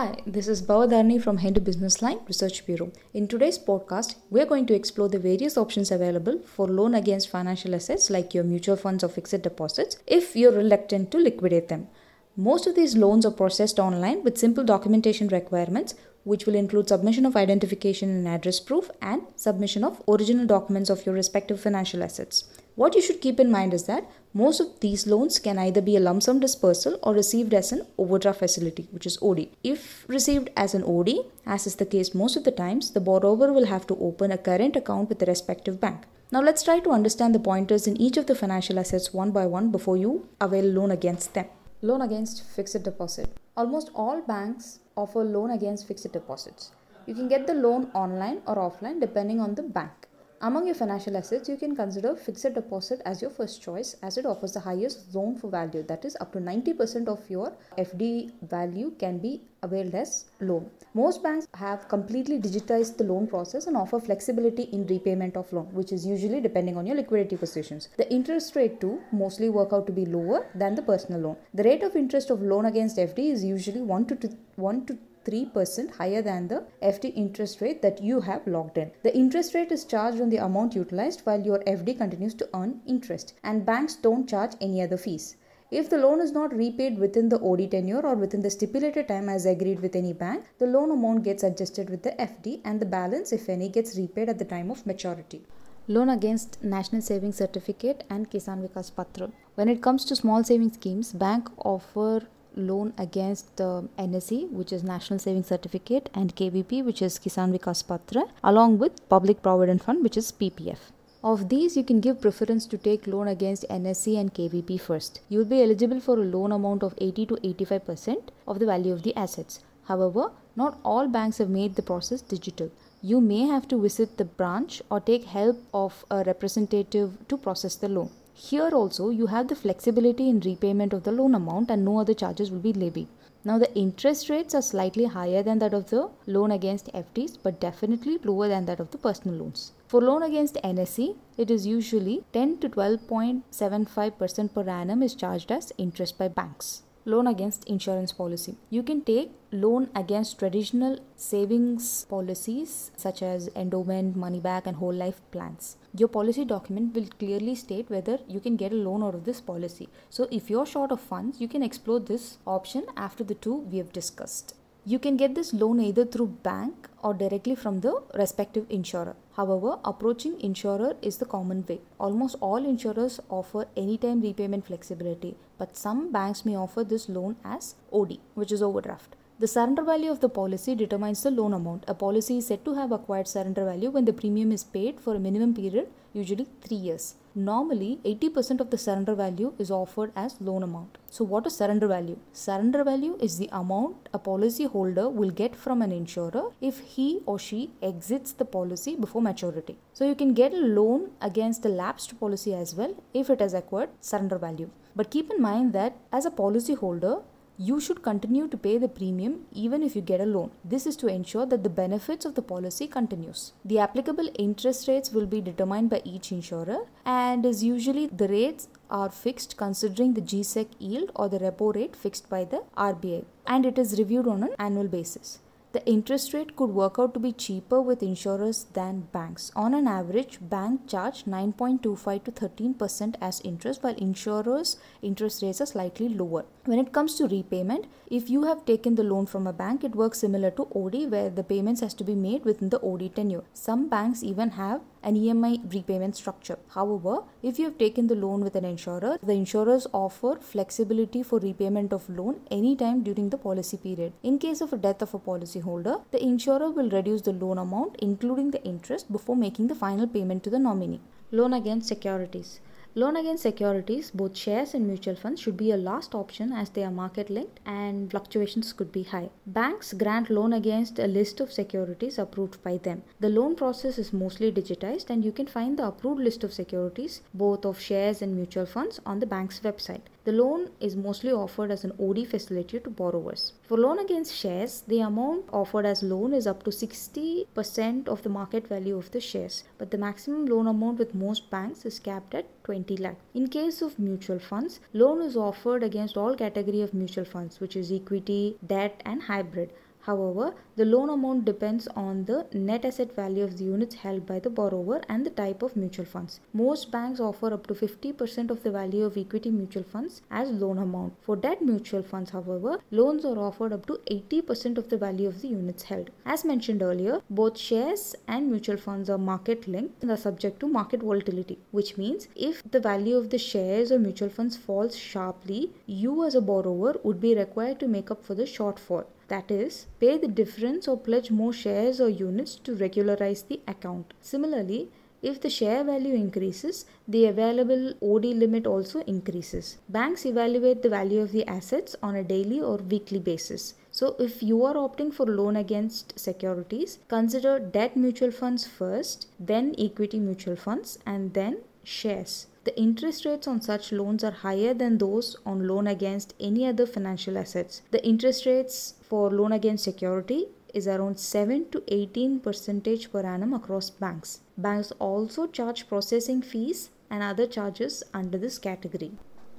Hi, this is Bhavadharni from Hindu Business Line Research Bureau. In today's podcast, we are going to explore the various options available for loan against financial assets like your mutual funds or fixed deposits if you're reluctant to liquidate them. Most of these loans are processed online with simple documentation requirements, which will include submission of identification and address proof and submission of original documents of your respective financial assets. What you should keep in mind is that most of these loans can either be a lump sum dispersal or received as an overdraft facility, which is OD. If received as an OD, as is the case most of the times, the borrower will have to open a current account with the respective bank. Now let's try to understand the pointers in each of the financial assets one by one before you avail loan against them. Loan against fixed deposit. Almost all banks offer loan against fixed deposits. You can get the loan online or offline depending on the bank. Among your financial assets, you can consider fixed deposit as your first choice as it offers the highest loan to value that is up to 90% of your FD value can be availed as loan. Most banks have completely digitized the loan process and offer flexibility in repayment of loan which is usually depending on your liquidity positions. The interest rate too mostly work out to be lower than the personal loan. The rate of interest of loan against FD is usually 1 to 1 to 3% higher than the FD interest rate that you have locked in. The interest rate is charged on the amount utilized while your FD continues to earn interest, and banks don't charge any other fees. If the loan is not repaid within the OD tenure or within the stipulated time as agreed with any bank, the loan amount gets adjusted with the FD and the balance, if any, gets repaid at the time of maturity. Loan against National Savings Certificate and Kisan Vikas Patra. When it comes to small savings schemes, bank offer loan against the NSC, which is National Savings Certificate, and KVP, which is Kisan Vikas Patra, along with Public Provident Fund, which is PPF. Of these, you can give preference to take loan against NSC and KVP first. You will be eligible for a loan amount of 80 to 85% of the value of the assets. However, not all banks have made the process digital. You may have to visit the branch or take help of a representative to process the loan. Here also you have the flexibility in repayment of the loan amount and no other charges will be levied. Now the interest rates are slightly higher than that of the loan against FDs but definitely lower than that of the personal loans. For loan against NSC, it is usually 10 to 12.75% per annum is charged as interest by banks loan against insurance policy. You can take loan against traditional savings policies such as endowment, money back, and whole life plans. Your policy document will clearly state whether you can get a loan out of this policy. So, if you're short of funds, you can explore this option after the two we have discussed. You can get this loan either through bank or directly from the respective insurer. However, approaching insurer is the common way. Almost all insurers offer anytime repayment flexibility, but some banks may offer this loan as OD, which is overdraft. The surrender value of the policy determines the loan amount. A policy is said to have acquired surrender value when the premium is paid for a minimum period, usually 3 years. Normally, 80% of the surrender value is offered as loan amount. So, what is surrender value? Surrender value is the amount a policy holder will get from an insurer if he or she exits the policy before maturity. So, you can get a loan against a lapsed policy as well if it has acquired surrender value. But keep in mind that as a policy holder, you should continue to pay the premium even if you get a loan. This is to ensure that the benefits of the policy continues. The applicable interest rates will be determined by each insurer and is usually the rates are fixed considering the GSEC yield or the repo rate fixed by the RBI and it is reviewed on an annual basis the interest rate could work out to be cheaper with insurers than banks. On an average, bank charge 9.25 to 13% as interest while insurers interest rates are slightly lower. When it comes to repayment, if you have taken the loan from a bank, it works similar to OD where the payments has to be made within the OD tenure. Some banks even have an EMI repayment structure. However, if you have taken the loan with an insurer, the insurers offer flexibility for repayment of loan anytime during the policy period. In case of a death of a policyholder, the insurer will reduce the loan amount including the interest before making the final payment to the nominee. Loan against securities. Loan against securities, both shares and mutual funds, should be a last option as they are market linked and fluctuations could be high. Banks grant loan against a list of securities approved by them. The loan process is mostly digitized and you can find the approved list of securities, both of shares and mutual funds, on the bank's website. The loan is mostly offered as an OD facility to borrowers. For loan against shares, the amount offered as loan is up to 60% of the market value of the shares, but the maximum loan amount with most banks is capped at 20 lakh. In case of mutual funds, loan is offered against all category of mutual funds which is equity, debt and hybrid. However, the loan amount depends on the net asset value of the units held by the borrower and the type of mutual funds. Most banks offer up to 50% of the value of equity mutual funds as loan amount. For debt mutual funds, however, loans are offered up to 80% of the value of the units held. As mentioned earlier, both shares and mutual funds are market linked and are subject to market volatility, which means if the value of the shares or mutual funds falls sharply, you as a borrower would be required to make up for the shortfall. That is, pay the difference or pledge more shares or units to regularize the account. Similarly, if the share value increases, the available OD limit also increases. Banks evaluate the value of the assets on a daily or weekly basis. So, if you are opting for loan against securities, consider debt mutual funds first, then equity mutual funds, and then shares. The interest rates on such loans are higher than those on loan against any other financial assets. The interest rates for loan against security is around 7 to 18 percentage per annum across banks. Banks also charge processing fees and other charges under this category.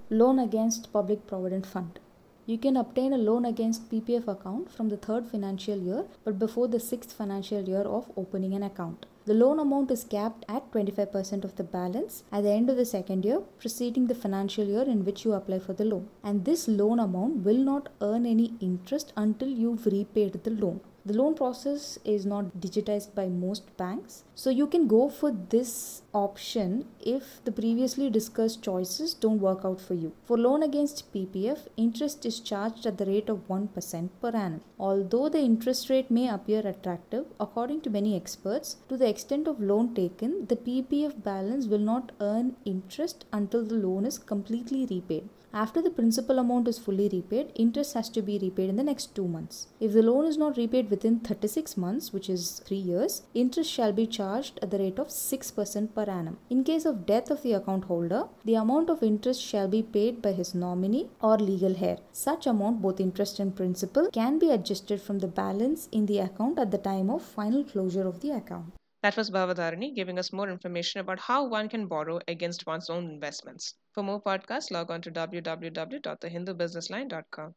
Loan against Public Provident Fund. You can obtain a loan against PPF account from the third financial year but before the sixth financial year of opening an account. The loan amount is capped at 25% of the balance at the end of the second year preceding the financial year in which you apply for the loan. And this loan amount will not earn any interest until you've repaid the loan. The loan process is not digitized by most banks. So you can go for this option if the previously discussed choices don't work out for you. For loan against PPF, interest is charged at the rate of 1% per annum. Although the interest rate may appear attractive, according to many experts, to the extent of loan taken, the PPF balance will not earn interest until the loan is completely repaid. After the principal amount is fully repaid, interest has to be repaid in the next 2 months. If the loan is not repaid within 36 months, which is 3 years, interest shall be charged at the rate of 6% per annum. In case of death of the account holder, the amount of interest shall be paid by his nominee or legal heir. Such amount, both interest and principal, can be adjusted from the balance in the account at the time of final closure of the account. That was Bhavadharani giving us more information about how one can borrow against one's own investments. For more podcasts, log on to www.thehindubusinessline.com.